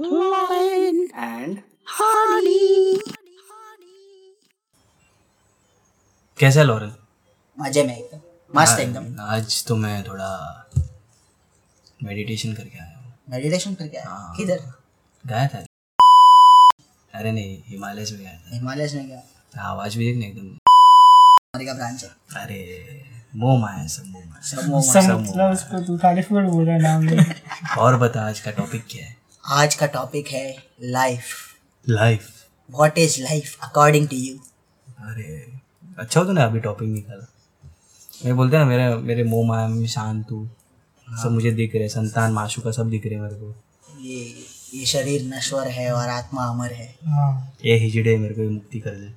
Lion and Honey. कैसा है laurel मज़े में एकदम मस्त एकदम। आज तो मैं थोड़ा मेडिटेशन करके आया हूँ। मेडिटेशन करके आया? हाँ। किधर? गया था। अरे नहीं हिमालय में गया था। हिमालय में गया? था आवाज़ भी देख ना एकदम हमारे का ब्रांच है। अरे मोह माया सब मोह माया सब मोह सब सब मतलब उसको तू खाली फुल बोल रहा है नाम ले और बता आज का टॉपिक क्या है? आज का टॉपिक है life life what is life according to you अरे अच्छा हो तूने अभी टॉपिक निकाला। मैं बोलते ना मेरे मेरे मोह माया में शांत हूँ। सब मुझे दिख रहे संतान माशु का सब दिख रहे मेरे को। ये ये शरीर नश्वर है और आत्मा अमर है। हाँ। ये हिजड़े मेरे को मुक्ति कर दे।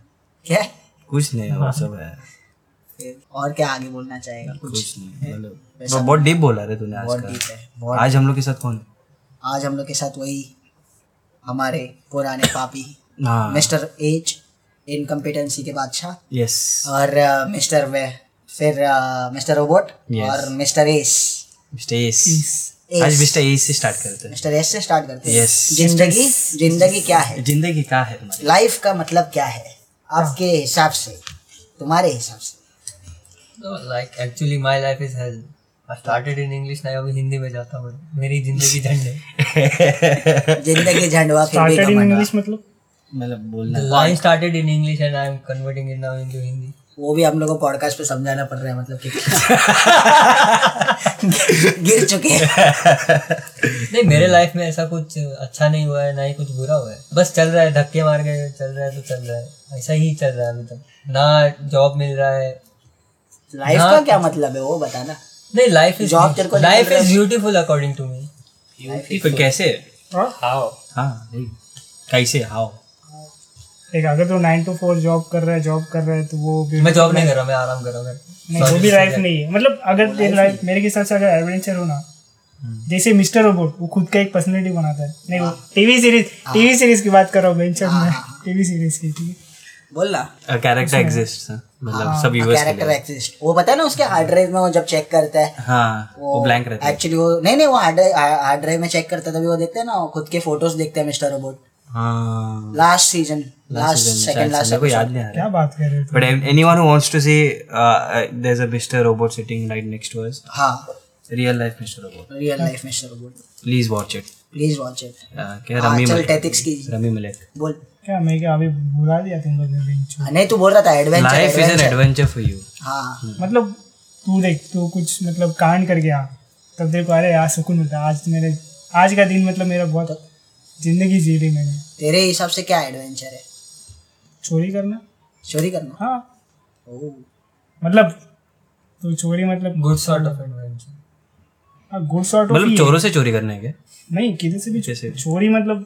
क्या? कुछ नहीं वो सब है। और क्या आगे बोलना चाहेगा? कुछ कुछ नहीं मतलब बहुत डीप बोला रे तूने आज का। डीप है बहुत आज हम लोग के साथ कौन है? आज हम लोग के साथ वही हमारे पुराने पापी हाँ। मिस्टर एज इनकम्पिटेंसी के बादशाह। यस और मिस्टर वे फिर मिस्टर रोबोट Yes. और मिस्टर एस मिस्टर एस आज मिस्टर एस से स्टार्ट करते हैं। मिस्टर एस से स्टार्ट करते हैं। Yes. ज़िंदगी ज़िंदगी क्या है? ज़िंदगी क्या है तुम्हारी लाइफ का मतलब क्या है? आपके हिसाब से तुम्हारे हिसाब से। No, like actually my life started in English now अभी हिंदी में जाता हूँ। मेरी ज़िंदगी झंड। है ज़िंदगी झंडवा स्टार्टेड इन इंग्लिश मतलब? मतलब The बोलना line started in English and I am converting it now into Hindi. वो भी हम लोग को पॉडकास्ट पे समझाना पड़ रहा है मतलब कि गिर चुके हैं। नहीं मेरे लाइफ में ऐसा कुछ अच्छा नहीं हुआ है ना ही कुछ बुरा हुआ है। बस चल रहा है धक्के मार के चल रहा है तो चल रहा है। ऐसा ही चल रहा है अभी तक। ना जॉब मिल रहा है लाइफ का क्या मतलब है वो बताना। नहीं लाइफ इज़ को life is beautiful according to me पर कैसे? हाउ हाँ कैसे? हाउ एक अगर तो नाइन टू फोर जॉब कर रहा है जॉब कर रहा है तो वो मैं जॉब नहीं कर रहा मैं आराम कर रहा हूँ नहीं वो भी लाइफ नहीं है। मतलब अगर तेरी लाइफ मेरे हिसाब से अगर एडवेंचर हो ना जैसे मिस्टर रोबोट वो खुद का एक पर्सनैलिटी बनाता है। नहीं वो टीवी सीरीज़ टीवी सीरीज़ की बात कर रहा हूँ में टीवी सीरीज़ की ठीक है? कैरेक्टर एग्जिस्ट मतलब सब यूएस कैरेक्टर एग्जिस्ट वो पता है ना उसके हार्ड ड्राइव में वो जब चेक करता है हाँ वो ब्लैंक रहता है। एक्चुअली वो नहीं नहीं वो हार्ड हार्ड ड्राइव में चेक करता है तभी वो देखते हैं ना खुद के फ़ोटोज़ देखते हैं मिस्टर रोबोट हाँ। Last season last second last को याद नहीं आ रहा। क्या बात कर रहे हो anyone who wants to see, uh, uh, there's a Mr. Robot sitting right next to us. हाँ। Real life Mr. Robot. Real life mister robot Please watch it. Please watch it क्या रमी मलिक रमी मलिक। बोल। क्या मैं क्या अभी बुला दिया तुम लोग नहीं तू बोल रहा था adventure life is an adventure for you हाँ। मतलब तू देख तू कुछ मतलब कांड करके आ। तब तेरे को अरे यार सुकून मिलता आज मेरे आज का दिन मतलब मेरा बहुत ज़िंदगी जी ली मैंने। तेरे हिसाब से क्या एडवेंचर है? चोरी करना? चोरी करना? हाँ। मतलब तो चोरी मतलब गुड सॉर्ट ऑफ़ एडवेंचर हाँ गुड सॉर्ट मतलब चोरों से चोरी करने के नहीं किधर से भी? चोरी मतलब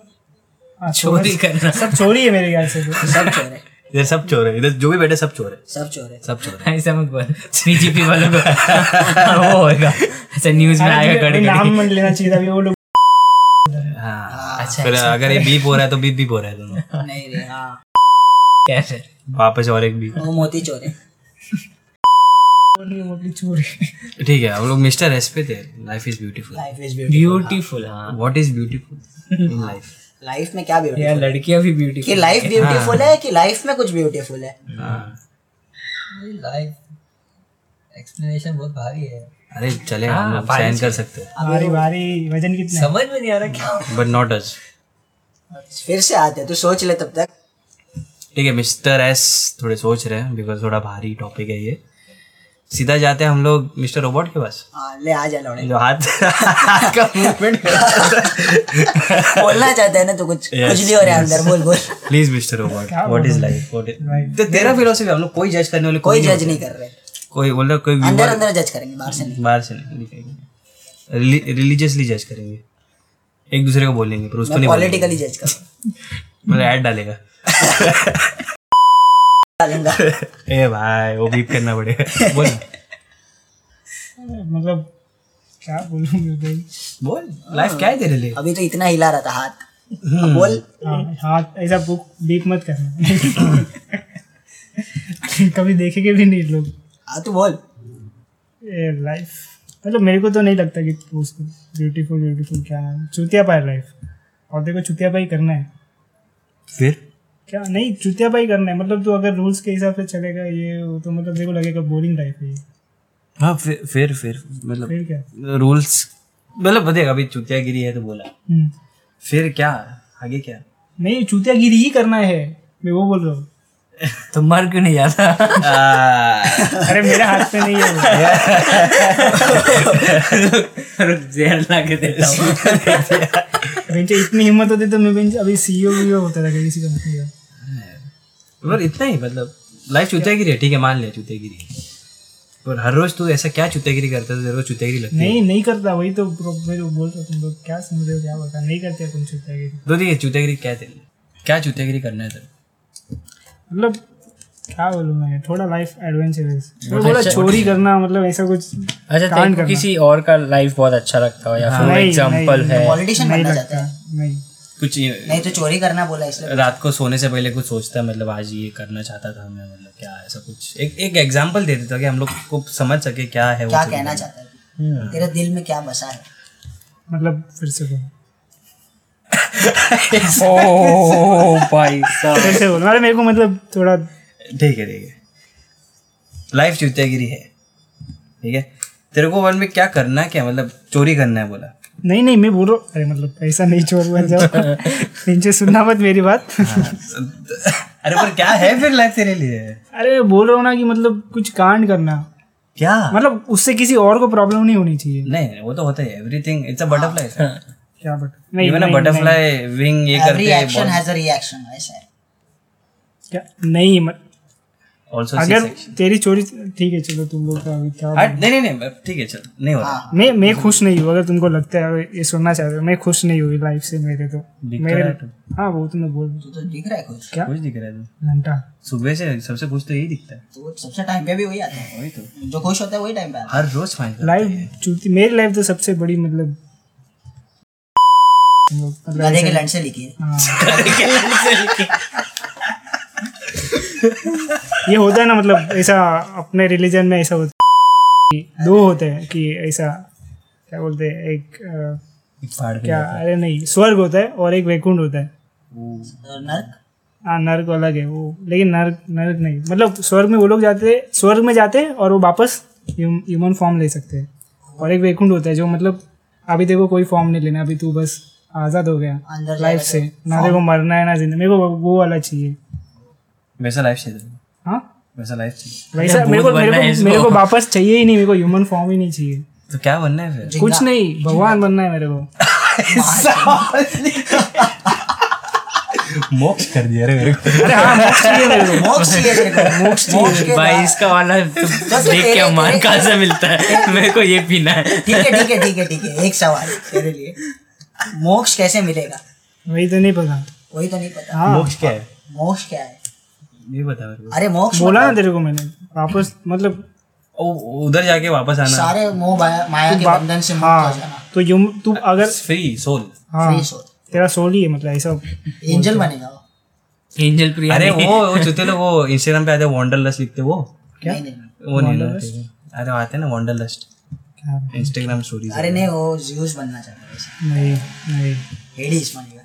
चोरी करना। सब चोरी है मेरे ख्याल से तो। सब चोर है। इधर सब चोर है इधर जो भी बैठे सब चोर है। सब चोर है। सब चोर है। ऐसा मत बोल बीजेपी वालों को। वो होएगा। ऐसा न्यूज़ में आएगा नाम मत लेना चाहिए था वो लोग हाँ। फिर अगर ये बीप हो रहा है तो बीप बीप हो रहा है दोनों। नहीं रे हाँ। कैसे वापस और एक बीप वो मोती चोर है। ठीक है हम लोग मिस्टर एस पे थे। Life is beautiful life is beautiful beautiful हाँ। What is beautiful in life life में क्या ब्यूटीफुल यार लड़कियाँ भी ब्यूटीफुल कि लाइफ ब्यूटीफुल है। कि लाइफ में कुछ ब्यूटीफुल है? लाइफ एक्सप्लेनेशन बहुत भारी है। अरे चले हम लोग सहन कर सकते हैं। भारी भारी वज़न कितना समझ में नहीं आ रहा क्या बट नॉट अस फिर से आते हैं तू सोच ले तब तक। ठीक है मिस्टर एस थोड़े सोच रहे हैं बिकॉज़ थोड़ा भारी टॉपिक है ये। सीधा जाते हैं हम लोग मिस्टर रोबोट के पास? हाँ ले आ जा लौड़े। जो हाथ हाथ का मूवमेंट बोलना चाहता है ना तू कुछ Yes, कुछ नहीं हो रहा है अंदर बोल बोल। Please mister robot what is life what is तो तेरा फिलोसफी हम लोग कोई जज करने वाले कोई जज नहीं कर रहे। कोई बोल रहा कोई अंदर अंदर जज करेंगे बाहर से नहीं। बाहर से नहीं दिखाएँगे रिलीजियसली जज करेंगे। एक दूसरे को बोलेंगे पर उसको नहीं पॉलिटिकली जज कर मतलब ऐड डालूँगा। ए भाई वो बीप करना पड़ेगा बोल। मतलब क्या बोलूँ मैं भाई? बोल लाइफ क्या है तेरे लिए? अभी तो इतना हिला रहा था हाथ। अब बोल। हाँ हाथ ऐसा बुक बीप मत करना। कभी देखेंगे भी नहीं लोग। हाँ तू बोल। ए लाइफ मतलब मेरे को तो नहीं लगता कि उसको ब्यूटीफुल ब्यूटीफुल क्या चूतिया पाए लाइफ और देखो चुतिया पाई करना है। फिर? क्या? नहीं चुतियापाई करना है। मतलब तू अगर रूल्स के हिसाब से चलेगा ये तो मतलब देखो लगेगा बोरिंग लाइफ है हाँ फिर फिर फिर मतलब फिर क्या? रूल्स मतलब देख अभी चुतियागिरी है तो बोला। हम्म। फिर क्या? आगे क्या? नहीं चुतियागिरी ही करना है। मैं वो बोल रहा हूँ। तो मर क्यों नहीं जाता अरे मेरे हाथ में नहीं है वो। जेल ला के देता हूँ। इतनी हिम्मत होती तो मैं अभी सीईओ वीओ होता था किसी कंपनी का पर इतना ही मतलब लाइफ चुतियागिरी है ठीक है मान लिया चुतियागिरी है। पर हर रोज तू ऐसा क्या चुतियागिरी करता है तेरे को चुतियागिरी लगती है? नहीं नहीं करता वही तो मैं तो बोल रहा हूँ तुम लोग क्या समझ रहे हो क्या बता नहीं करते तुम चुतियागिरी तो ठीक है चुतियागिरी क्या है तेरे? क्या चुतियागिरी करना है तेरे? मतलब क्या बोलूँ मैं थोड़ा लाइफ एडवेंचरस बोला चोरी करना मतलब ऐसा कुछ अच्छा कांड तेरे को करना। किसी और का लाइफ बहुत अच्छा लगता हो या फिर नहीं, एग्ज़ाम्पल नहीं, है? पॉलिटिशियन बनना चाहता है। नहीं। कुछ ये- नहीं तो चोरी करना बोला इसलिए। रात को सोने से पहले कुछ सोचता है मतलब आज ये करना चाहता था मैं मतलब क्या ऐसा कुछ। एक एक एग्जांपल दे देता कि हम लोग को समझ सके क्या है क्या चीज़। कहना चाहता है? तेरे दिल में क्या बसा है? मतलब फिर से बोलो। ओ भाई साहब। फिर से बोलो। अरे मेरे को मतलब थोड़ा ठीक है ठीक है। लाइफ चुतियागिरी है। ठीक है? तेरे को वन में क्या करना है क्या मतलब चोरी करना है बोला? नहीं नहीं मैं बोल रहा हूँ। अरे मतलब ऐसा नहीं चोर बन जाओ। नीचे सुनना मत मेरी बात। अरे पर क्या है फिर लाइफ तेरे लिए? अरे मैं बोल रहा हूँ ना कि मतलब कुछ कांड करना। क्या? मतलब उससे किसी और को प्रॉब्लम नहीं होनी चाहिए। नहीं नहीं, वो तो होता है एवरीथिंग इट्स अ बटरफ्लाई क्या बट नहीं इवन अ बटरफ्लाई विंग ये एवरी करके एक्शन हैज़ अ रिएक्शन ऐसा है क्या? नहीं मत- आल्सो अगर तेरी चोरी ठीक है चलो तुम लोग का अभी क्या नहीं नहीं नहीं ठीक है चल नहीं हो रहा। मैं मैं खुश नहीं हूँ अगर तुमको लगता है ये सुनना चाहते हो मैं खुश नहीं हुई लाइफ से मेरे तो। मेरे तो। हाँ वो तो मैं बोल तू तो दिख रहा है कुछ क्या? कुछ दिख रहा है तो। घंटा। सुबह से सबसे कुछ तो यही दिखता है। तो सबसे टाइम पे भी वही आता है। वही तो। जो खुश होता है वही टाइम पे हर रोज फाइन लाइफ चूती मेरी लाइफ तो सबसे बड़ी मतलब हम लोग है। मतलब गधे के लंड से लिखी है हाँ। ये होता है ना मतलब ऐसा अपने रिलीजन में ऐसा होता है दो होते हैं कि ऐसा क्या बोलते हैं एक क्या अरे नहीं स्वर्ग होता है और एक वैकुंठ होता है। तो नर्क? हाँ नर्क अलग है वो लेकिन नर्क नर्क नहीं। मतलब स्वर्ग में वो लोग जाते हैं स्वर्ग में जाते हैं और वो वापस ह्यूमन फॉर्म ले सकते हैं। और एक वैकुंठ होता है जो मतलब अभी देखो कोई फॉर्म नहीं लेना अभी तू बस आज़ाद हो गया लाइफ से। ना देखो मरना है ना ज़िंदगी मेरे को वो- वाला चाहिए। वैसा लाइफ चाहिए। वैसा लाइफ चाहिए। वैसा मेरे को मेरे को मेरे को वापस चाहिए ही नहीं मेरे को ह्यूमन फॉर्म ही नहीं चाहिए। तो क्या बनना है फिर? कुछ नहीं भगवान बनना है मेरे को। मोक्ष कर दिया रे मेरे को। अरे हाँ मोक्ष चाहिए मेरे को। मोक्ष चाहिए मोक्ष के। भाई इसका वाला देख के तेरे- अमान कहाँ से मिलता है? मेरे को ये पीना है। ठीक है ठीक है ठीक है ठीक है। एक सवाल तेरे लिए। मोक्ष कैसे मिलेगा? वही तो नहीं पता। वही तो नहीं पता। हाँ। मोक्ष क्या है? मोक्ष क्या है? ये बता मेरे को। अरे मोक्ष बोला ना मतलब तेरे को मैंने। वापस मतलब उधर जाके वापस आना। सारे मोह माया के बंधन से मुक्त हो हाँ जाना। तो यूम तू अगर फ्री सोल हाँ फ्री सोल तेरा सोल ही है मतलब ऐसा एंजल बनेगा वो। एंजल प्रिया अरे वो वो चुते लोग वो इंस्टाग्राम पे आते हैं वॉन्डरलस्ट लिखते वो। नहीं नहीं नहीं। वो नहीं अरे आते हैं ना वॉन्डरलस्ट क्या? इंस्टाग्राम स्टोरीज अरे नहीं वो ज्यूस बनना चाहता है। नहीं नहीं। हेडीज बनेगा।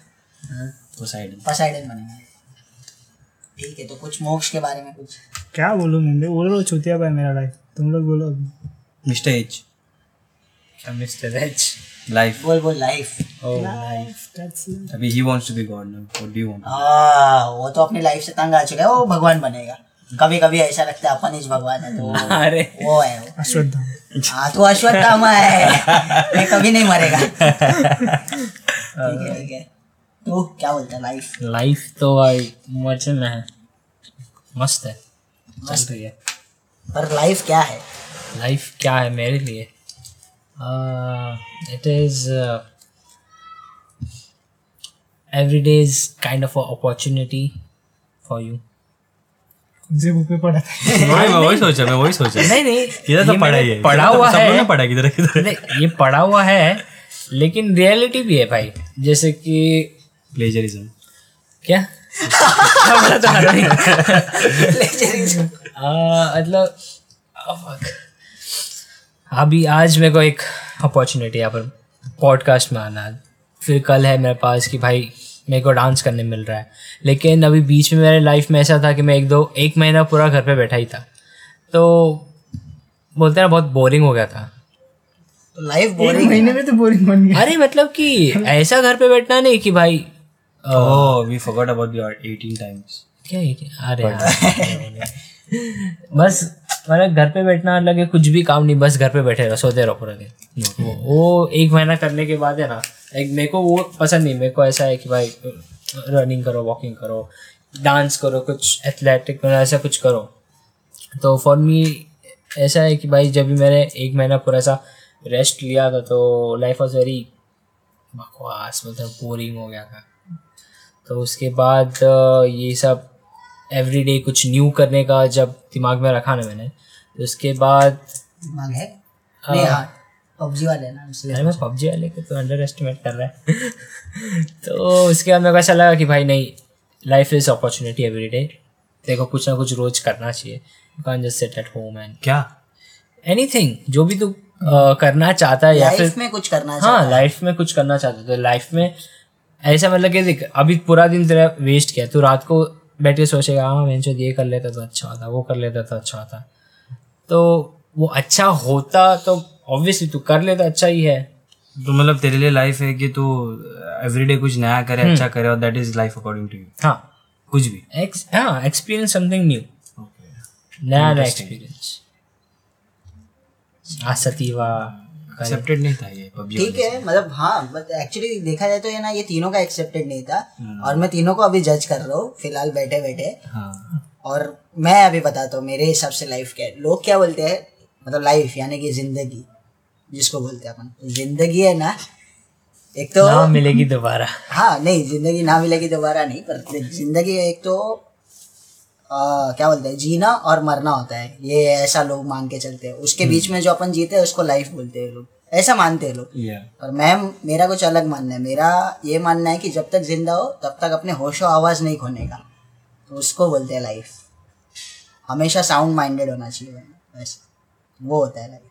वो साइड पसाइडन बनेगा। ठीक है तो कुछ मोक्ष के बारे में कुछ क्या बोलूँ मैं बोलो छुतिया पाए मेरा लाइफ तुम लोग बोलो मिस्टर एच क्या मिस्टर एच लाइफ बोल बोल लाइफ अभी ही wants to be god now what do you want हाँ वो तो अपनी लाइफ से तंग आ चुका है वो भगवान बनेगा। कभी कभी ऐसा लगता है अपन ही भगवान है तो अरे। वो है वो। अश्वत्थामा। हाँ तो अश्वत्थामा है। ये कभी नहीं मरेगा। ठीक है ठीक है। तो क्या बोलते हैं लाइफ लाइफ तो भाई मज़े में है। मस्त है। चल रही है। पर लाइफ क्या है? लाइफ क्या है मेरे लिए? It is every day is kind of opportunity for you पे पढ़ा था। मैं वही सोचा मैं वही सोचा। नहीं नहीं किधर तो पढ़ा ही। पढ़ा हुआ सब है। ने पढ़ा किधर किधर ये पढ़ा हुआ है लेकिन रियलिटी भी है भाई। जैसे कि प्लेजरिज्म क्या? तो हर नहीं। आ, मतलब oh अभी आज मेरे को एक अपॉर्चुनिटी यहाँ पर पॉडकास्ट में आना। फिर कल है मेरे पास कि भाई मेरे को डांस करने मिल रहा है। लेकिन अभी बीच में मेरे लाइफ में ऐसा था कि मैं एक दो एक महीना पूरा घर पे बैठा ही था। तो बोलते हैं ना बहुत बोरिंग हो गया था। तो लाइफ बोरिंग महीने में तो बोरिंग बन गया। अरे मतलब कि ऐसा घर पे बैठना नहीं कि भाई Oh, we forgot about the 18 times. क्या? अरे बस मतलब घर पे बैठना अलग है कुछ भी काम नहीं बस घर पे बैठे रहो सोते रहो पूरा दिन। वो- एक महीना करने के बाद है ना एक मेरे को वो पसंद नहीं मेरे को ऐसा है कि भाई रनिंग करो वॉकिंग करो डांस करो कुछ एथलेटिक ऐसा कुछ करो। तो फॉर मी ऐसा है कि भाई जब भी मैंने एक महीना पूरा ऐसा रेस्ट लिया था तो लाइफ वॉज़ वेरी बकवास मतलब बोरिंग हो गया था। तो उसके बाद ये सब एवरीडे कुछ न्यू करने का जब दिमाग में रखा ना मैंने तो उसके बाद दिमाग है? नहीं हाँ पबजी वाले ना अरे मैं पबजी वाले को तो अंडर एस्टिमेट कर रहा है। तो उसके बाद मेरे को ऐसा लगा कि भाई नहीं life is opportunity every day देखो कुछ ना कुछ रोज करना चाहिए। You can just sit at home and क्या? एनीथिंग जो भी तू करना चाहता है या फिर लाइफ में कुछ करना हाँ लाइफ में कुछ करना चाहते हो। तो लाइफ में ऐसा मतलब कि देख अभी पूरा दिन तेरा वेस्ट किया तू रात को बैठ के सोचेगा हाँ मैं ये कर लेता तो अच्छा होता वो कर लेता तो अच्छा होता। तो वो अच्छा होता तो ऑब्वियसली तू कर लेता अच्छा ही है। तो मतलब तेरे लिए लाइफ है कि तू एवरीडे कुछ नया करे अच्छा करे और that is life according to you हाँ। कुछ भी। एक्स हाँ एक्सपीरियंस समथिंग न्यू नया नया एक्सपीरियंस आसतीवा। एक्सेप्टेड नहीं था ये ठीक है मतलब हाँ एक्चुअली देखा जाए तो ये ना ये तीनों का एक्सेप्टेड नहीं था। और मैं तीनों को अभी जज कर रहा हूँ फ़िलहाल बैठे बैठे हाँ। और मैं अभी बताता हूँ मेरे हिसाब से लाइफ क्या लोग क्या बोलते हैं? मतलब लाइफ यानी कि ज़िंदगी जिसको बोलते हैं अपन। ज़िंदगी है ना एक तो ना मिलेगी दोबारा। हाँ नहीं ज़िंदगी ना मिलेगी दोबारा नहीं पर ज़िंदगी एक तो आ, क्या बोलते हैं जीना और मरना होता है। ये ऐसा लोग मान के चलते हैं। उसके बीच में जो अपन जीते हैं उसको लाइफ बोलते हैं लोग। ऐसा मानते हैं लोग। या और मैं मेरा कुछ अलग मानना है। मेरा ये मानना है कि जब तक ज़िंदा हो तब तक अपने होशो आवाज़ नहीं खोने का। तो उसको बोलते हैं लाइफ हमेशा साउंड माइंडेड होना चाहिए। बस वो होता है लाइफ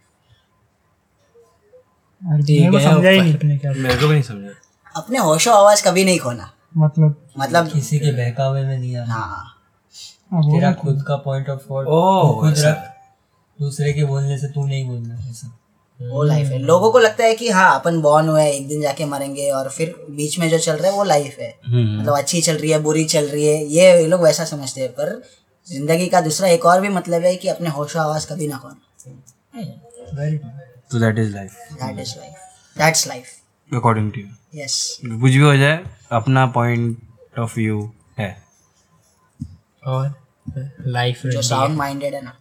मेरे को समझा ही नहीं मेरे को भी नहीं समझा। अपने होशो आवाज़ कभी नहीं खोना। मतलब मतलब किसी के बहकावे में नहीं आना। हाँ हाँ, तेरा खुद का पॉइंट ऑफ़ व्यू ओह खुद रख दूसरे के बोलने से तू नहीं बोलना ऐसा। वो लाइफ है। लोगों को लगता है कि हाँ अपन बॉर्न हुए एक दिन जाके मरेंगे और फिर बीच में जो चल रहा है वो लाइफ है। मतलब अच्छी चल रही है बुरी चल रही है ये ये लोग वैसा समझते हैं। पर ज़िंदगी का दूसरा एक और भी मतलब है कि अपने होशो आवाज़ कभी ना खोना तो that is life that is life that's life according to you yes कुछ भी हो जाए अपना पॉइंट ऑफ़ व्यू है। और? लाइफ जो साउंड माइंडेड है ना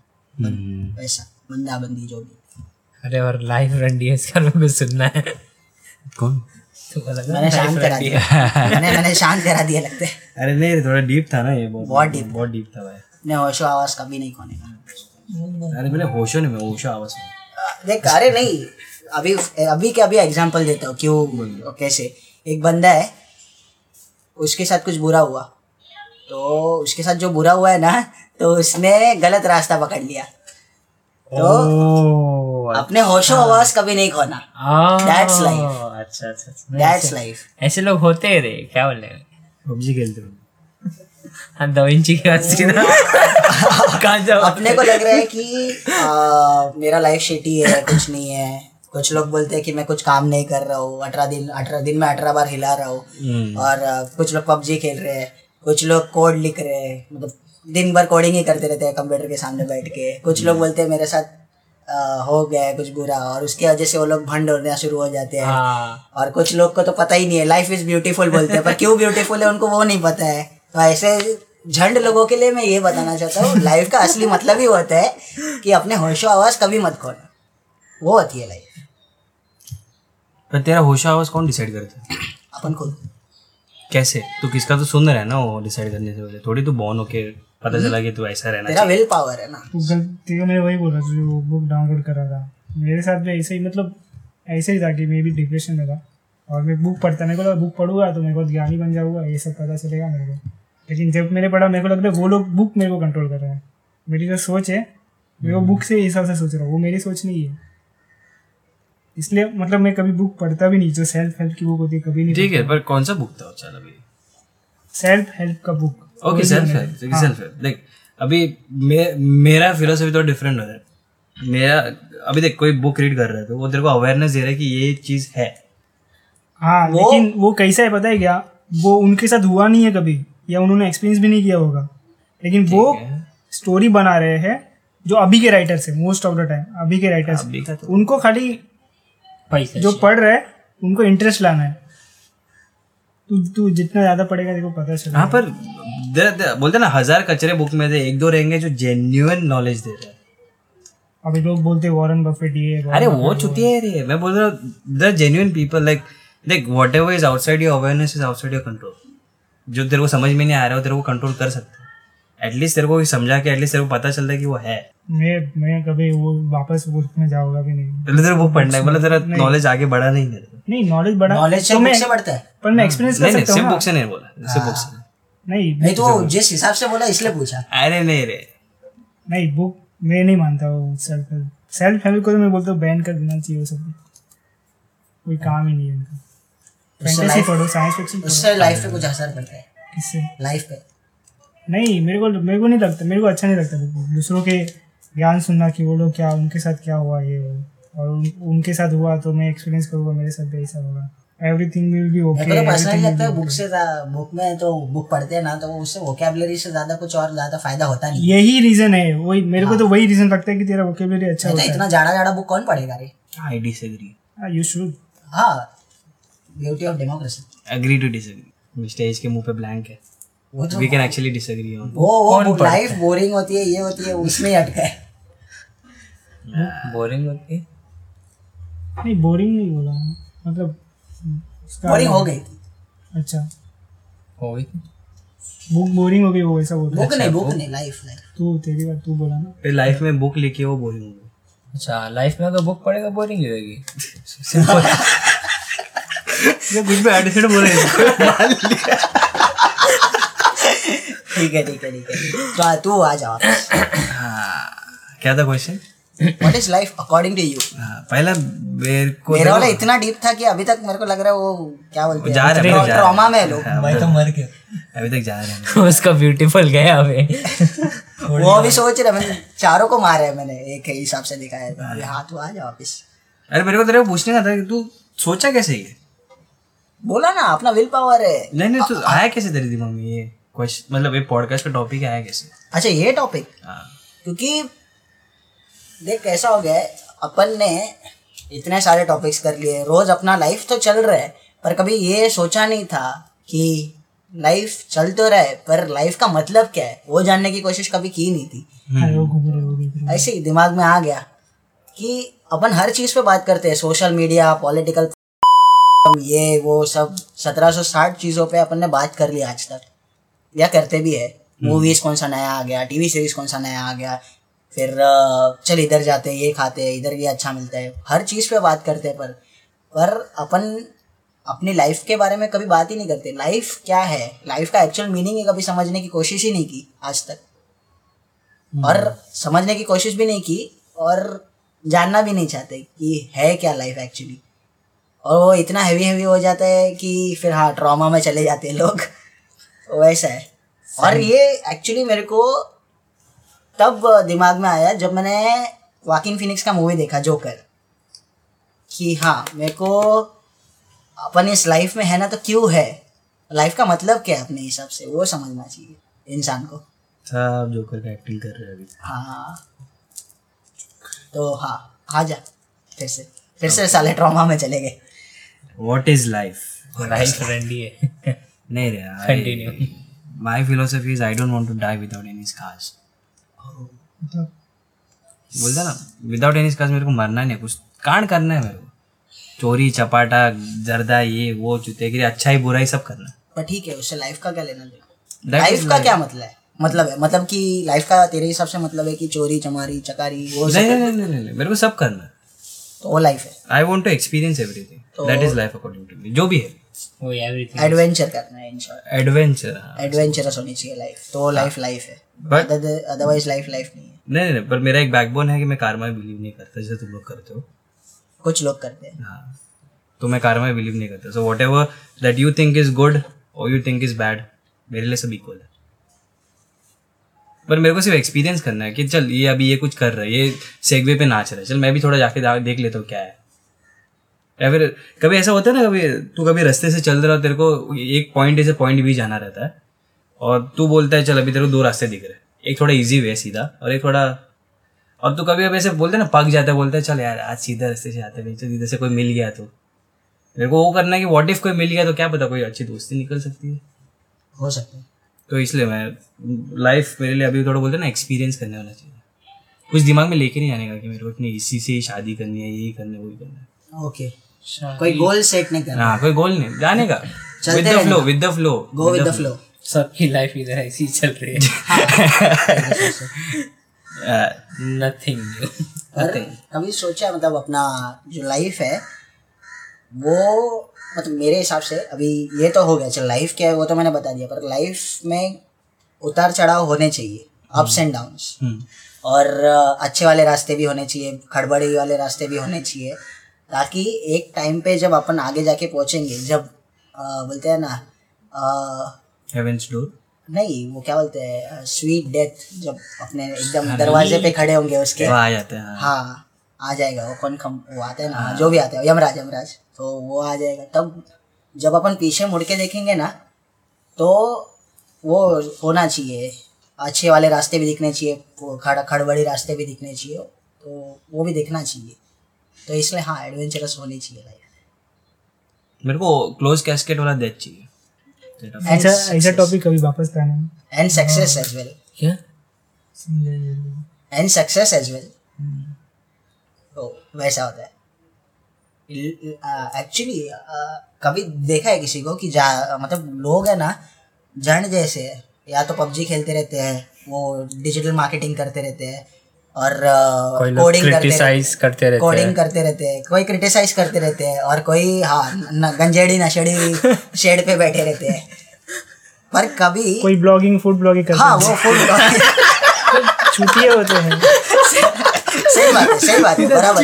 वैसा बंदा बंदी जो भी। अरे और लाइफ रंडी है इसका मेरे को सुनना है। कौन? तो मैंने शांत करा दिया। मैंने मैंने शांत करा दिया लगता है। अरे नहीं थोड़ा डीप था ना ये बहुत बहुत deep बहुत डीप था भाई। अपने होशो आवाज़ कभी नहीं खोने का। अरे मैंने होशो नहीं मैं होशो आवाज़ देख अरे नहीं अभी अभी के अभी एग्जांपल देता हूँ क्यों कैसे। एक बंदा है उसके साथ कुछ बुरा हुआ। तो उसके साथ जो बुरा हुआ है ना तो उसने गलत रास्ता पकड़ लिया। तो अपने होशो आवाज़ कभी नहीं खोना। That's life. अच्छा अच्छा अच्छा। दैट्स लाइफ ऐसे लोग होते हैं रे क्या बोल रहे पबजी खेलते हो। हाँ दो इंची की बात सीधा कहाँ जाओ अपने को लग रहा है कि आ, मेरा लाइफ शिटी है कुछ नहीं है। कुछ लोग बोलते हैं कि मैं कुछ काम नहीं कर रहा हूँ। अठारह दिन अठारह दिन में अठारह बार हिला रहा हूँ। और कुछ लोग पबजी खेल रहे हैं। कुछ लोग कोड लिख रहे हैं मतलब दिन भर कोडिंग ही करते रहते हैं कंप्यूटर के सामने बैठ के। कुछ लोग बोलते हैं मेरे साथ आ, हो गया है कुछ बुरा। और उसकी वजह से वो लोग भंड होना शुरू हो जाते हैं। हाँ। और कुछ लोग को तो पता ही नहीं है लाइफ इज़ ब्यूटीफुल बोलते हैं। पर क्यों ब्यूटीफुल है उनको वो नहीं पता है। तो ऐसे झंड लोगों के लिए मैं ये बताना चाहता हूँ लाइफ का असली मतलब ही होता है कि अपने होशो आवाज़ कभी मत खोना वो होती है लाइफ पर तेरा होशो आवाज़ कौन डिसाइड करता है? अपन खुद। कैसे? तू किसका तो सुन रहा है ना वो डिसाइड करने से पहले? थोड़ी तू बॉर्न होके पता चला कि तू ऐसा रहना तेरा विल पावर है ना। तो गलती को मैं वही बोल रहा था जो बुक डाउनलोड करा था। मेरे साथ भी ऐसे ही मतलब ऐसे ही था कि मैं भी डिप्रेशन में था। और मैं बुक पढ़ता मेरे को लगा बुक पढ़ूँगा तो मेरे को ज्ञानी बन जाऊँगा ये सब पता चलेगा मेरे को। लेकिन जब मैंने पढ़ा मेरे को लग रहा है वो लोग बुक मेरे को कंट्रोल कर रहे हैं। मेरी जो सोच है मैं वो बुक से हिसाब से सोच रहा हूँ वो मेरी सोच नहीं है। इसलिए मतलब मैं कभी बुक पढ़ता भी नहीं जो सेल्फ हेल्प की बुक होती है कभी नहीं ठीक है पर कौन सा बुक था चल अभी? सेल्फ हेल्प का book okay self help self help देख अभी मे, मेरा फिलोसफी तो डिफरेंट हो रहा है। मेरा अभी देख कोई बुक रीड कर रहा है तो वो तेरे को अवेयरनेस दे रहा है कि ये चीज़ है। हाँ वो, लेकिन वो कैसा है पता है क्या? वो उनके साथ हुआ नहीं है कभी या उन्होंने एक्सपीरियंस भी नहीं किया होगा। लेकिन वो स्टोरी बना रहे हैं जो अभी के राइटर्स है मोस्ट ऑफ़ द टाइम अभी के राइटर्स तो उनको खाली पैसे जो पढ़ रहे उनको इंटरेस्ट लाना है। तू तू जितना ज़्यादा पढ़ेगा देखो पता चलेगा। हाँ पर दे- दे- बोलते ना हज़ार कचरे बुक में से एक दो रहेंगे जो जेन्युइन नॉलेज दे रहे हैं। अभी लोग बोलते वॉरेन बफेट ये अरे वो चुती है रे। मैं बोल रहा हूँ द जेन्युइन पीपल लाइक देख whatever is outside your awareness is outside your control जो तेरे को समझ में नहीं आ रहा है तेरे को कंट्रोल कर सकता है। एटलीस्ट तेरे को समझा के एटलीस्ट तेरे को पता चलता है कि वो है। मैं मैं कभी वो वापस बुक में जाऊँगा भी नहीं। पहले तेरे बुक पढ़ना है मतलब तेरा नॉलेज आगे बढ़ा नहीं है नहीं नॉलेज बढ़ा। नॉलेज से तो बुक से बढ़ता है। पर मैं एक्सपीरियंस कर सकता हूँ सिर्फ़ बुक से नहीं बोला सिर्फ़ बुक से नहीं। नहीं तो जिस हिसाब से बोला इसलिए पूछा। अरे नहीं रे। नहीं बुक मैं नहीं मानता वो सेल्फ हेल्प सेल्फ हेल्प को तो मैं बोलता हूँ बैन कर देना चाहिए वो सब। कोई काम ही नहीं है उससे फैंटेसी पढ़ो साइंस फिक्शन उससे लाइफ पे कुछ असर पड़ता है। किससे? लाइफ पे। नहीं मेरे को मेरे को नहीं लगता मेरे को अच्छा नहीं लगता बिल्कुल दूसरों के ज्ञान सुनना कि वो लोग क्या उनके साथ क्या हुआ ये वो। और उन, उनके साथ हुआ तो मैं एक्सपीरियंस करूँगा मेरे साथ भी ऐसा होगा। एवरीथिंग विल बी ओके मेरे को तो पर्सनली लगता है बुक से बुक में तो बुक पढ़ते हैं ना तो उससे वोकेबलरी से ज़्यादा कुछ और ज़्यादा फ़ायदा होता नहीं। यही रीजन है वही मेरे को तो वही रीजन लगता है कि तेरा वोकेबलरी अच्छा तो होता इतना जाड़ा जाड़ा बुक कौन पढ़ेगा रे? आई डिसएग्री है यू शुड हाँ beauty of democracy agree to disagree stage के मुँह पे ब्लैंक है। वो तो we can actually disagree on वो वो लाइफ बोरिंग होती है ये होती है उसमें ही अटका है। बोरिंग होती है? नहीं बोरिंग नहीं बोला। मतलब उसका बोरिंग हो गई थी। अच्छा। हो गई बुक बोरिंग हो गई वो ऐसा बोल रहा बुक नहीं बुक नहीं लाइफ लाइफ तू तेरी बात तू बोला ना। फिर लाइफ में बुक लिखी वो बोरिंग हो गई। अच्छा लाइफ में अगर बुक पढ़ेगा बोरिंग ही होगी ये कुछ भी एडिशन बोले। ठीक है ठीक है ठीक है। तो तू आ जा क्या था question what is life according to you पहला मेरे को मेरा वाला इतना डीप था कि अभी तक मेरे को लग रहा है वो क्या बोलते जा रहे हैं, हैं जा रहे हैं। ट्रॉमा में लोग। मैं तो मर गया अभी तक जा रहे हैं। उसका ब्यूटीफुल गया अभी। वो अभी सोच रहे मैंने चारों को मारा है मैंने एक ही हिसाब से देखा है। अभी हाँ तू आ जा वापिस। अरे मेरे को तेरे को पूछने का था कि तू सोचा कैसे ये? बोला ना अपना विल पावर है। नहीं नहीं तू आया कैसे तेरे दिमाग में ये? क्वेश्चन मतलब ये पॉडकास्ट का टॉपिक आया कैसे अच्छा ये टॉपिक हाँ. क्योंकि देख कैसा हो गया है अपन ने इतने सारे टॉपिक्स कर लिए रोज अपना लाइफ तो चल रहा है पर कभी ये सोचा नहीं था कि लाइफ चल तो रहा है पर लाइफ का मतलब क्या है? वो जानने की कोशिश कभी की नहीं थी। हाँ, हो गई ऐसे ही दिमाग में आ गया कि अपन हर चीज़ पे बात करते हैं सोशल मीडिया पॉलिटिकल ये वो सब सत्रह सौ साठ चीज़ों पे अपन ने बात कर ली आज तक। या करते भी है। मूवीज़ कौन सा नया आ गया टीवी सीरीज़ कौन सा नया आ गया फिर चल इधर जाते हैं ये खाते हैं इधर ये अच्छा मिलता है। हर चीज़ पे बात करते हैं पर पर अपन अपनी लाइफ के बारे में कभी बात ही नहीं करते। लाइफ क्या है? लाइफ का एक्चुअल मीनिंग है कभी समझने की कोशिश ही नहीं की आज तक। और समझने की कोशिश भी नहीं की और जानना भी नहीं चाहते कि है क्या लाइफ एक्चुअली और वो इतना हैवी हैवी हो जाता है कि फिर हाँ ट्रॉमा में चले जाते हैं लोग। वैसा है। और ये एक्चुअली मेरे को तब दिमाग में आया जब मैंने वाकिन फिनिक्स का मूवी देखा जोकर कि हाँ मेरे को अपन इस लाइफ में है ना तो क्यों है? लाइफ का मतलब क्या है अपने हिसाब से? वो समझना चाहिए इंसान को। सब जोकर का एक्टिंग कर रहे हैं अभी। हाँ। तो हाँ आ जा फिर से। फिर से साले ट्रॉमा में चले गए। What is life life friendly है। नहीं रे Continue. My philosophy is I don't want to die without any scars मतलब बोलता ना विदाउट एनी स्कार्स मेरे को मरना नहीं है कुछ कांड करना है मेरे को। चोरी चपाटा जर्दा ये वो चुतेगिरी अच्छाई ही सब करना पर ठीक है उससे लाइफ का क्या लेना देना? लाइफ का क्या मतलब है? मतलब है मतलब कि लाइफ का तेरे हिसाब से मतलब है कि चोरी चमारी चकारी वो सब नहीं नहीं नहीं नहीं नहीं, मेरे को सब करना है। तो वो लाइफ है। I want to experience everything that is life according to me जो भी है। वो एवरीथिंग एडवेंचर करना है इन शॉर्ट एडवेंचर हाँ एडवेंचरस होनी चाहिए लाइफ तो लाइफ लाइफ है। बट अदरवाइज़ लाइफ लाइफ नहीं है। नहीं नहीं नहीं, पर मेरा एक बैकबोन है कि मैं कार में बिलीव नहीं करता जैसे तुम लोग करते हो। कुछ लोग करते हैं। हाँ तो मैं कार में बिलीव नहीं करता। So whatever that you think is good और यू थिंक इज़ बैड मेरे लिए सब इक्वल है। पर मेरे को सिर्फ़ एक्सपीरियंस करना है कि चल ये अभी ये कुछ कर रहा है ये सेगवे पे नाच रहा है। चल मैं भी थोड़ा जाके देख लेता हूँ क्या है। या फिर कभी ऐसा होता है ना कभी तू कभी रास्ते से चल रहा हो तेरे को एक पॉइंट से पॉइंट भी जाना रहता है और तू बोलता है चल अभी तेरे को दो रास्ते दिख रहे हैं। एक थोड़ा इजी वे सीधा और एक थोड़ा और तू कभी कभी ऐसे बोलते हैं ना पक जाता है बोलता है चल यार आज सीधा रास्ते से आते हैं तो इधर से कोई मिल गया तो। मेरे को वो करना है कि व्हाट इफ़ कोई मिल गया तो क्या पता कोई अच्छी दोस्ती निकल सकती है। हो सकता है। तो इसलिए मैं लाइफ मेरे लिए अभी थोड़ा बोलते ना एक्सपीरियंस करने वाला चाहिए। कुछ दिमाग में लेके नहीं आने का कि मेरे को इतनी इसी से ही शादी करनी है यही करना है वही करना है। ओके कोई गोल सेट नहीं करना। हाँ कोई गोल नहीं। जाने का। With the flow with the flow go with the flow सबकी लाइफ इधर ऐसी ही चल रही है। नथिंग पर कभी सोचा मतलब अपना जो लाइफ है वो मतलब मेरे हिसाब से अभी ये तो हो गया चल लाइफ क्या है वो तो मैंने बता दिया पर लाइफ में उतार चढ़ाव होने चाहिए अप्स एंड डाउन्स और अच्छे वाले रास्ते भी होने चाहिए खड़बड़ी वाले रास्ते भी होने चाहिए ताकि एक टाइम पे जब अपन आगे जाके पहुँचेंगे जब अ, बोलते हैं ना हेवेंस डोर नहीं वो क्या बोलते हैं स्वीट डेथ जब अपने एकदम दरवाजे पे खड़े होंगे उसके। आ जाते हैं हाँ। हाँ आ जाएगा वो कौन खम वो आते हैं ना जो भी आते हैं यमराज यमराज तो वो आ जाएगा। तब जब अपन पीछे मुड़ के देखेंगे ना तो वो होना चाहिए अच्छे वाले रास्ते भी दिखने चाहिए खड़ खड़बड़ी रास्ते भी दिखने चाहिए तो वो भी देखना चाहिए। तो इसलिए हाँ एडवेंचरस होनी चाहिए लाइफ मेरे को क्लोज कैस्केट वाला डेथ चाहिए। ऐसा ऐसा टॉपिक कभी वापस लाना है? एंड सक्सेस एज वेल क्या? एंड सक्सेस एज वेल तो वैसा होता है। एक्चुअली कभी देखा है किसी को कि जा मतलब लोग है ना जन जैसे या तो पबजी खेलते रहते हैं वो डिजिटल मार्केटिंग करते रहते हैं और कोडिंग करते क्रिटिसाइज करते रहते कोडिंग करते रहते हैं। कोई क्रिटिसाइज करते रहते हैं और कोई हाँ गंजेड़ी नशेड़ी शेड पे बैठे रहते हैं। पर कभी कोई ब्लॉगिंग फ़ूड ब्लॉगिंग करते हाँ हैं। वो फुल छुट्टिए होते हैं। सही बात है सही बात है बराबर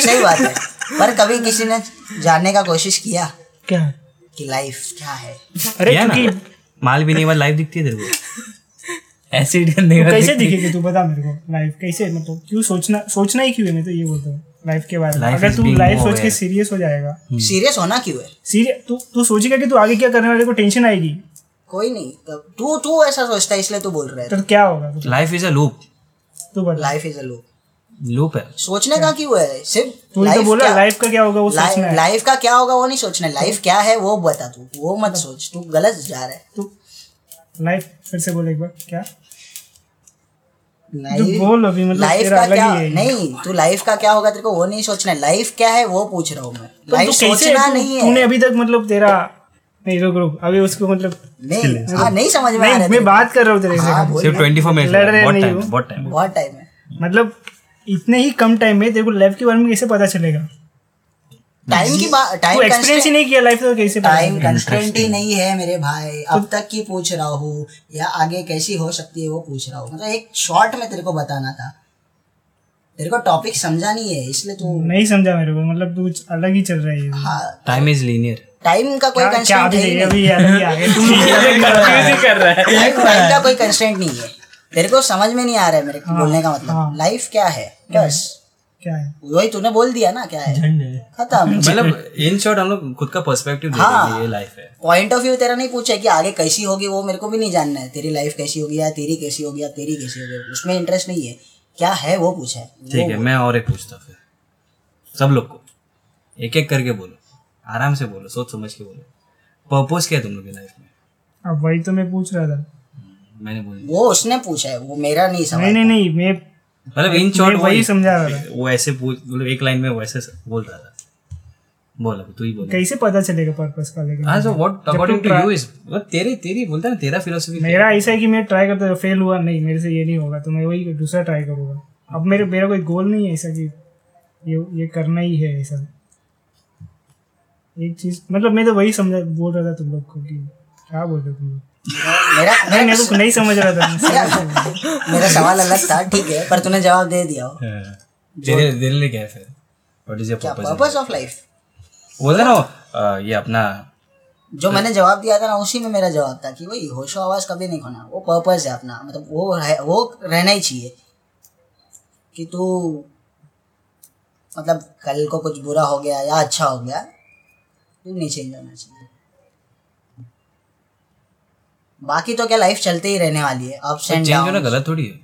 सही बात है। पर कभी किसी ने जानने का कोशिश किया क्या? कि लाइफ क्या है? अरे क्योंकि माल भी नहीं लाइफ दिखती है तेरे को। एसिड करने का कैसे दिखेगी तू? बता मेरे को। लाइफ कैसे? मतलब क्यों सोचना सोचना ही क्यों है? मैं तो ये बोलता हूँ। लाइफ के बारे में। अगर तू लाइफ सोच के सीरियस हो जाएगा। सीरियस होना क्यों है? सीरियस तू तू सोचेगा कि तू आगे क्या करने वाले को टेंशन आएगी। कोई नहीं। तब तू तू ऐसा सोचता है इसलिए तू बोल रहा है। तो क्या होगा? लाइफ इज़ अ लूप तू बता। Life is a loop loop है। सोचने का क्यों? है? सिर्फ़ तू ही तो बोला लाइफ का क्या होगा वो सोचना है। लाइफ का क्या होगा वो नहीं सोचना। है लाइफ क्या है वो बता तू। वो मत सोच। तू गलत जा रहा है। तू लाइफ फिर से बोल एक बार क्या? लाइफ बोल अभी मतलब लाइफ का क्या है। नहीं तू लाइफ का क्या होगा तेरे को वो नहीं सोचना। है लाइफ क्या है वो पूछ रहा हूँ मैं। तो लाइफ तू सोचना नहीं तूने है अभी तक मतलब तेरा नहीं रुक रुक अभी उसको मतलब नहीं हाँ नहीं समझ में आ रहा मैं बात कर रहा हूँ तेरे से। हाँ, सिर्फ़ ट्वेंटी फोर मिनट लड़ रहे नहीं टाइम बहुत टाइम बहुत टाइम है? मतलब इतने ही कम टाइम में तेरे को लाइफ के बारे में कैसे पता चलेगा? टाइम की बात टाइम एक्सपीरियंस ही नहीं किया लाइफ तो कैसे टाइम कंस्टेंट ही नहीं है मेरे भाई। अब तक की पूछ रहा हूँ या आगे कैसी हो सकती है वो पूछ रहा हूँ। मतलब एक शॉर्ट में तेरे को बताना था। तेरे को टॉपिक समझा नहीं है इसलिए तू नहीं समझा मेरे को मतलब तू अलग ही चल रहा है ये। हाँ टाइम इज़ लीनियर टाइम का कोई अभी है ही अभी ही तू ही कर रहा है। टाइम का कोई कंस्टेंट नहीं है। तेरे को समझ में नहीं आ रहा है मेरे को बोलने का हाँ। मतलब लाइफ क्या है? बस। क्या है? वही तूने बोल दिया ना क्या है? खत्म। मतलब इन शॉर्ट हम लोग खुद का पर्सपेक्टिव हाँ। हैं ये लाइफ है। पॉइंट ऑफ़ व्यू तेरा नहीं पूछा कि आगे कैसी होगी वो मेरे को भी नहीं जानना है। तेरी लाइफ कैसी होगी या तेरी कैसी होगी या तेरी कैसी होगी उसमें इंटरेस्ट नहीं है। क्या है वो पूछा है। ठीक है मैं और एक पूछता फिर। सब लोग को। एक एक करके बोलो। आराम से बोलो सोच समझ के बोलो। पर्पस क्या है तुम लोग की लाइफ में? अब वही तो मैं पूछ रहा था। मैंने बोल वो उसने पूछा है वो मेरा नहीं नहीं नहीं नहीं मैं मतलब इन शॉर्ट वही समझा रहा था। वो ऐसे मतलब एक लाइन में वैसे बोल रहा था। बोल अभी तू ही बोल। कैसे पता चलेगा पर्पस का लेकिन? हाँ so what according to you is तेरी तेरी बोलता है ना तेरा फिलोसफी मेरा ऐसा है कि मैं ट्राई करता फेल हुआ नहीं मेरे से ये नहीं होगा तो मैं वही दूसरा ट्राई करूँगा। अब मेरे मेरा कोई गोल नहीं है ऐसा कि ये ये करना ही है ऐसा। एक चीज़ मतलब मैं तो वही समझा बोल रहा था तुम लोग को कि क्या बोल रहे हो तुम लोग? मेरा मेरा मेरे को नहीं समझ रहा था। मेरा, सवाल अलग था ठीक है पर तूने जवाब दे दिया। हो। तेरे तेरे लिए क्या फिर। What is your purpose purpose of life बोलते ना ये अपना जो मैंने जवाब दिया था ना उसी में मेरा जवाब था कि वही होशो आवाज़ कभी नहीं खोना। वो पर्पस है अपना। मतलब वो है वो रहना ही चाहिए। कि तू मतलब कल को कुछ बुरा हो गया या अच्छा हो गया तू नहीं चेंज होना चाहिए। बाकी तो क्या लाइफ चलते ही रहने वाली है। अप्स एंड चेंज होना गलत थोड़ी है।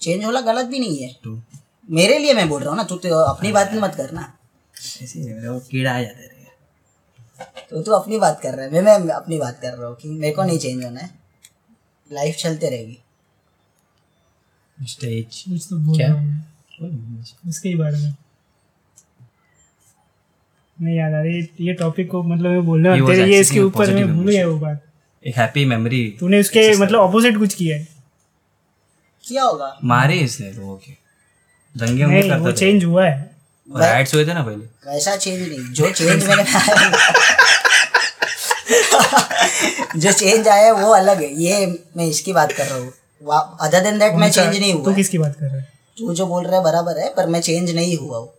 चेंज होना गलत भी नहीं है। तो। मेरे लिए मैं बोल रहा हूँ ना तू तो अपनी बात मत करना ऐसे ही मेरा वो कीड़ा आ जाता है तो तू अपनी बात कर रहा है मैं मैं अपनी बात कर रहा हूँ कि मेरे को नहीं चेंज होना है। लाइफ चलते रहेगी। स्टेज कुछ तो बोल क्या? रहा उसके ही बारे में। नहीं याद आ रही ये टॉपिक को मतलब मैं वाला was तेरे ये इसके ऊपर मैं भूल गया वो बात। एक हैप्पी मेमोरी तूने उसके मतलब ऑपोजिट कुछ किया है? क्या होगा। मारे इसने लोगों के। दंगे वो करता था चेंज हुआ है। और राइट्स हुए थे ना पहले। वैसा चेंज नहीं। जो चेंज मेरे में आया जो चेंज आया है वो अलग है। ये मैं इसकी बात कर रहा हूँ। अदर देन दैट मैं चेंज नहीं हुआ। तू किसकी बात कर रहा है? तू जो बोल रहा है बराबर है पर मैं चेंज नहीं हुआ हूँ।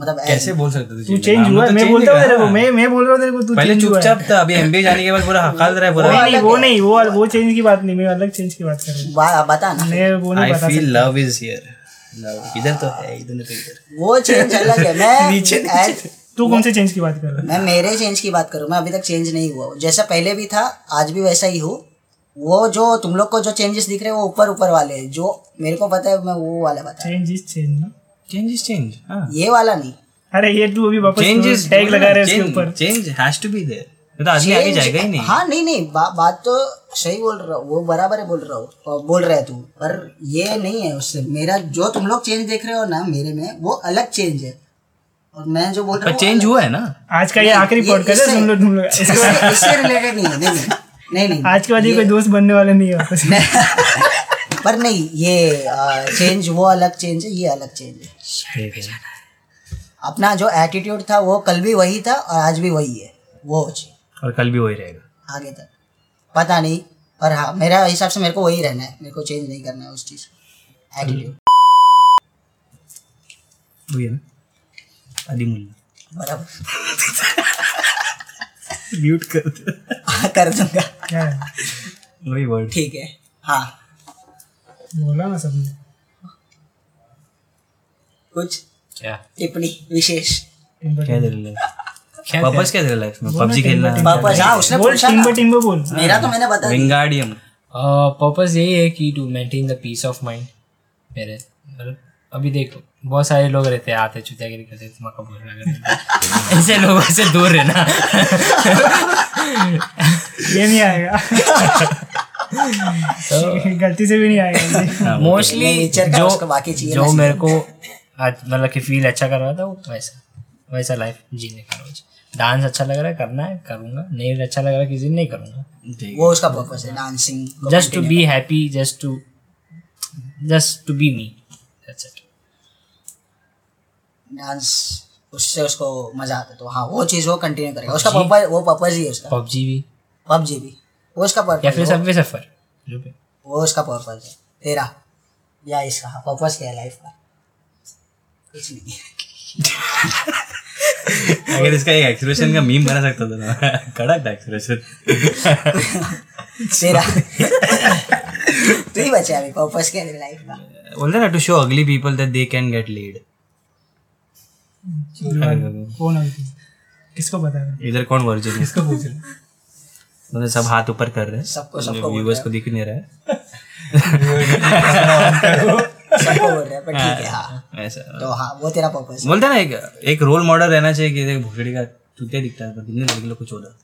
मतलब कैसे बोल सकते तू चेंज? हुआ मैं बोलता हूँ तेरे को मैं मैं बोल रहा हूँ तेरे को तू पहले change हुआ है। चुपचाप था अभी एमबीए जाने के बाद पूरा हकाल रहा है पूरा नहीं नहीं वो नहीं वो वो चेंज की बात नहीं मैं अलग चेंज की बात कर रहा हूँ। बता ना। मैं वो नहीं I feel love is here इधर तो है इधर नहीं तो इधर। वो चेंज अलग है मैं नीचे- तू कौन से चेंज की बात कर रहा है? मैं मेरे चेंज की बात करूँ मैं अभी तक चेंज नहीं हुआ जैसा पहले भी था आज भी वैसा ही हूँ। वो जो तुम लोग को जो चेंजेस दिख रहे हैं वो ऊपर ऊपर वाले हैं। जो मेरे को पता है मैं वो वाला बता चेंज इज़ चेंज ना? चेंज इज़ चेंज हाँ। ये वाला नहीं। अरे ये तू अभी वापस इज़ टैग लगा रहा है उसके ऊपर। Change has to be there तो आदमी आगे जाएगा ही नहीं। हाँ नहीं नहीं बा, बात तो सही बोल रहा हूँ वो बराबर है बोल रहा हूँ बोल रहा है तू पर ये नहीं है उससे। मेरा जो तुम लोग चेंज देख रहे हो ना मेरे में वो अलग चेंज है। और मैं जो बोल रहा हूँ चेंज हुआ है ना। आज का ये आखिरी पॉडकास्ट है इससे- सुन लो तुम लोग इससे रिलेटेड नहीं है नहीं नहीं। नहीं नहीं। आज के बाद ये कोई दोस्त बनने वाले नहीं है पर नहीं ये चेंज वो अलग चेंज है ये अलग चेंज है। ठीक है। अपना जो एटीट्यूड था वो कल भी वही था और आज भी वही है। वो चीज़ और कल भी वही रहेगा। आगे तक। पता नहीं पर हाँ मेरा हिसाब से मेरे को वही रहना है। मेरे को चेंज नहीं करना है उस चीज़ एटीट्यूड वही है ना? अली मुल्ला बराबर। म्यूट कर दे। हाँ, कर दूँगा। क्या वही वर्ड ठीक है। हाँ। बोला ना सबने। कुछ। क्या? टिप्पणी विशेष। क्या दे रहे क्या? वापस क्या दे रहे लाइफ में पबजी खेलना? पर्पस हाँ उसने बोल ना। टिम्बो बोल। मेरा तो मैंने बता दिया। विंगार्डियम पर्पस यही है कि to maintain the peace of mind मेरे। मतलब अभी देखो बहुत सारे लोग रहते हैं आते चुतियागिरी करते तुम्हारा बोल रहा ऐसे लोगों से दूर रहना। ये नहीं आएगा। गलती से भी नहीं आएगा। मोस्टली जो बाकी जो मेरे को आज मतलब कि फील अच्छा कर रहा था वो वैसा वैसा लाइफ जीने का रोज। डांस अच्छा लग रहा है करना है करूँगा। नहीं अच्छा लग रहा है किसी दिन नहीं करूँगा। वो उसका पर्पस है dancing just to be happy just to just to be me that's it dance उससे उसको मज़ा आता तो हाँ वो चीज़ वो कंटिन्यू करेगा। उसका पर्पस वो पर्पस ही है उसका। पबजी भी। पबजी भी। वो उसका या फिर सबवे सफ़र वो उसका पर्पस है। तेरा या इसका पर्पस क्या है लाइफ का? कुछ नहीं अगर इसका एक एक्सप्रेशन का मीम बना सकता था ना कड़क था एक्सप्रेशन तेरा तू ही बचा अभी पर्पस क्या है लाइफ का बोलते ना to show ugly people that they can get lead कौन है किसको बता रहा इधर कौन वर्जन है किसको पूछ रहा है? मतलब सब हाथ ऊपर कर रहे हैं। सबको सबको बोल व्यूवर्स को दिख नहीं रहा है। सबको बोल रहा है पर ठीक है हाँ। ऐसा तो हाँ वो तेरा पर्पस बोलते ना एक एक रोल मॉडल रहना चाहिए कि देख भोसड़ी का चुतिया दिखता है पर लोग कुछ होता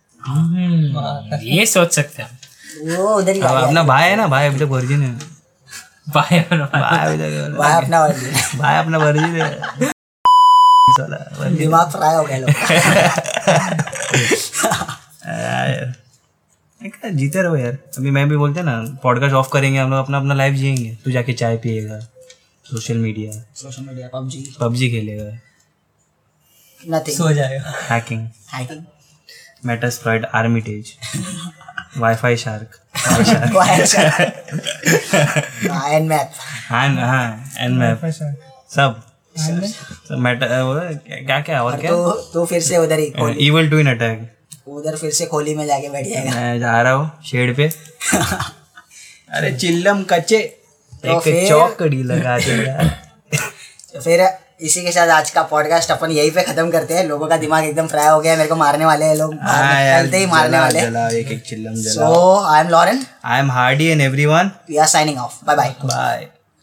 ये सोच सकते हैं। वो उधर ही। अपना भाई है ना भाई वर्जिन है। भाई अपना वर्जिन भाई अपना वर्जिन है। दिमाग फ्राई हो गया लोग। जीते रहो यार। अभी मैं भी बोलते हैं ना पॉडकास्ट ऑफ़ करेंगे हम लोग अपना अपना लाइफ जिएँगे। तू जाके चाय पिएगा। Social media. Social media PUBG. PUBG खेलेगा। नथिंग सो जाएगा। Hacking hacking Metasploit Armitage wifi shark and map हाँ हाँ एन मैप सब। मैटर क्या क्या और क्या? तो तू फिर से उधर ही खोली। इवल टू इन अटैक उधर फिर से खोली में जाके बैठ जाएगा। मैं जा रहा हूँ शेड पे। अरे चिल्लम कच्चे। एक फिर- चौकड़ी लगा देगा। यार तो फिर इसी के साथ आज का पॉडकास्ट अपन यहीं पे खत्म करते हैं। लोगों का दिमाग एकदम फ्राई हो गया है मेरे को मारने वाले हैं लोग। हाँ चलते ही मारने वाले। एक एक चिल्लम so I am Lauren I am Hardy and everyone we are signing off bye bye bye